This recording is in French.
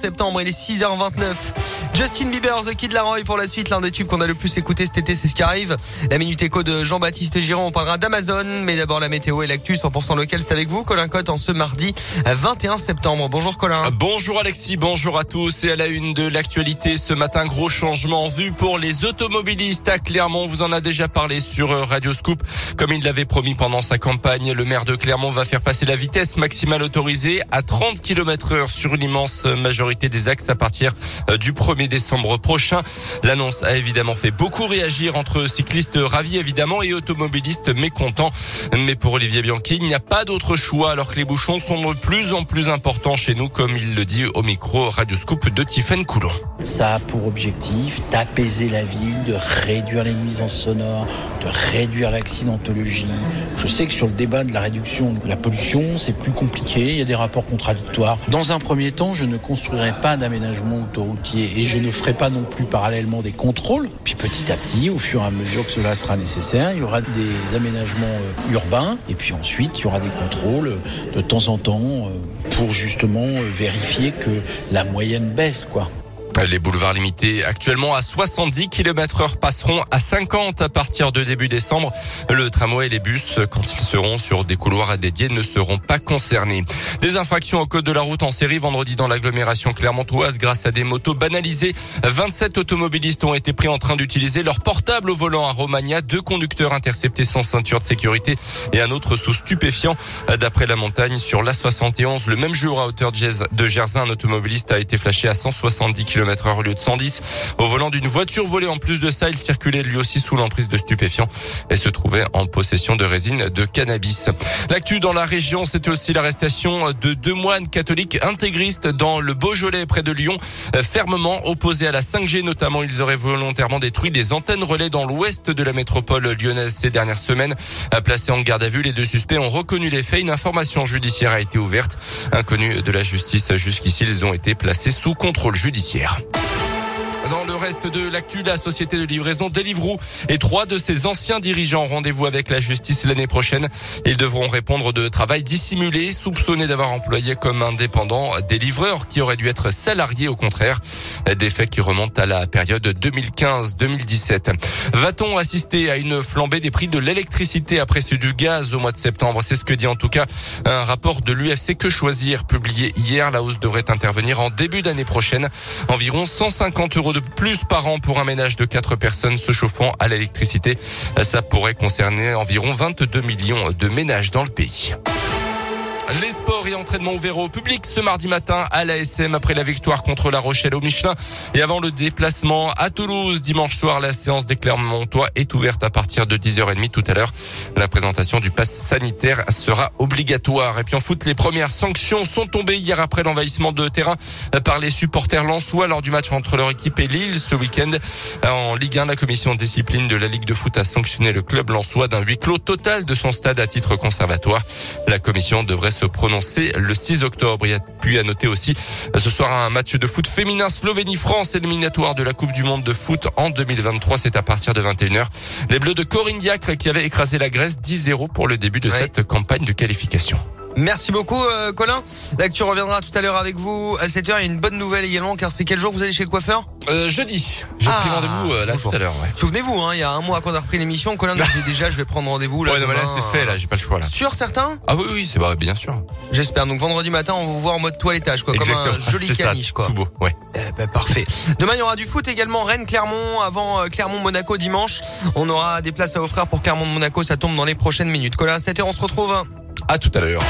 septembre, il est 6h29. Justin Bieber, The Kid Laroi pour la suite, l'un des tubes qu'on a le plus écouté cet été, c'est ce qui arrive. La Minute Éco de Jean-Baptiste Giron, on parlera d'Amazon, mais d'abord la météo et l'actu 100% local, c'est avec vous, Colin Cotte, en ce mardi 21 septembre. Bonjour Colin. Bonjour Alexis, bonjour à tous et à la une de l'actualité ce matin, gros changement en vue pour les automobilistes à Clermont. Vous en a déjà parlé sur Radio Scoop. Comme il l'avait promis pendant sa campagne, le maire de Clermont va faire passer la vitesse maximale autorisée à 30 km heure sur une immense majorité des axes à partir euh, du 1er décembre prochain. L'annonce a évidemment fait beaucoup réagir entre cyclistes ravis évidemment et automobilistes mécontents. Mais pour Olivier Bianchi, il n'y a pas d'autre choix alors que les bouchons sont de plus en plus importants chez nous comme il le dit au micro Radio Scoop de Tiffen Coulon. Ça a pour objectif d'apaiser la ville, de réduire les nuisances sonores, de réduire l'accidentologie. Je sais que sur le débat de la réduction de la pollution, c'est plus compliqué, il y a des rapports contradictoires. Dans un premier temps, je ne construirai pas d'aménagement autoroutier et je ne ferai pas non plus parallèlement des contrôles. Puis petit à petit, au fur et à mesure que cela sera nécessaire, il y aura des aménagements euh, urbains et puis ensuite il y aura des contrôles euh, de temps en temps euh, pour justement vérifier que la moyenne baisse quoi. Les boulevards limités actuellement à 70 km heure passeront à 50 à partir de début décembre. Le tramway et les bus, quand ils seront sur des couloirs dédiés, ne seront pas concernés. Des infractions au code de la route en série vendredi dans l'agglomération clermontoise grâce à des motos banalisées. 27 automobilistes ont été pris en train d'utiliser leur portable au volant à Romagna. Deux conducteurs interceptés sans ceinture de sécurité et un autre sous stupéfiant. D'après la montagne, sur l'A71, le même jour à hauteur de Gerzin, un automobiliste a été flashé à 170 km au lieu de 110 au volant d'une voiture volée. En plus de ça, il circulait lui aussi sous l'emprise de stupéfiants et se trouvait en possession de résine de cannabis. L'actu dans la région, c'était aussi l'arrestation de deux moines catholiques intégristes dans le Beaujolais près de Lyon, fermement opposés à la 5G notamment. Ils auraient volontairement détruit des antennes relais dans l'ouest de la métropole lyonnaise ces dernières semaines. Placés en garde à vue, les deux suspects ont reconnu les faits. Une information judiciaire a été ouverte. Inconnus de la justice jusqu'ici, ils ont été placés sous contrôle judiciaire. Dans le reste de l'actu, la société de livraison Deliveroo et trois de ses anciens dirigeants rendez-vous avec la justice l'année prochaine. Ils devront répondre de travail dissimulé, soupçonnés d'avoir employé comme indépendants des livreurs qui auraient dû être salariés au contraire. Des faits qui remontent à la période 2015-2017. Va-t-on assister à une flambée des prix de l'électricité après ceux du gaz au mois de septembre? C'est ce que dit en tout cas un rapport de l'UFC Que Choisir publié hier. La hausse devrait intervenir en début d'année prochaine. Environ 150 euros de plus par an pour un ménage de 4 personnes se chauffant à l'électricité. Ça pourrait concerner environ 22 millions de ménages dans le pays. Les sports et entraînements ouverts au public ce mardi matin à l'ASM après la victoire contre La Rochelle au Michelin et avant le déplacement à Toulouse dimanche soir. La séance des Clermontois est ouverte à partir de 10h30 tout à l'heure. La présentation du pass sanitaire sera obligatoire. Et puis en foot, les premières sanctions sont tombées hier après l'envahissement de terrain par les supporters lensois lors du match entre leur équipe et Lille ce week-end. En Ligue 1, la commission de discipline de la Ligue de foot a sanctionné le club lensois d'un huis clos total de son stade à titre conservatoire. La commission devrait se prononcer le 6 octobre. Il y a pu à noter aussi ce soir un match de foot féminin Slovénie-France éliminatoire de la Coupe du Monde de foot en 2023. C'est à partir de 21h. Les Bleus de Corinne Diacre qui avaient écrasé la Grèce 10-0 pour le début de cette campagne de qualification. Merci beaucoup euh, Colin. L'actu reviendra tout à l'heure avec vous à 7h. Il y a une bonne nouvelle également car c'est quel jour vous allez chez le coiffeur euh, Jeudi. J'ai pris ah, rendez-vous euh, là tout à l'heure. Ouais. Souvenez-vous, hein, il y a un mois qu'on a repris l'émission, Colin nous dit déjà je vais prendre rendez-vous là. Ouais, non, là c'est fait là, j'ai pas le choix là. Sur certains Ah oui oui, c'est bien sûr. J'espère. Donc vendredi matin, on vous voit en mode toilettage quoi, comme un joli caniche quoi. Tout beau, ouais. Ben, parfait. Demain il y aura du foot également Rennes Clermont avant euh, Clermont Monaco dimanche. On aura des places à offrir pour Clermont Monaco, ça tombe dans les prochaines minutes. Colin à 7h, on se retrouve. À tout à l'heure.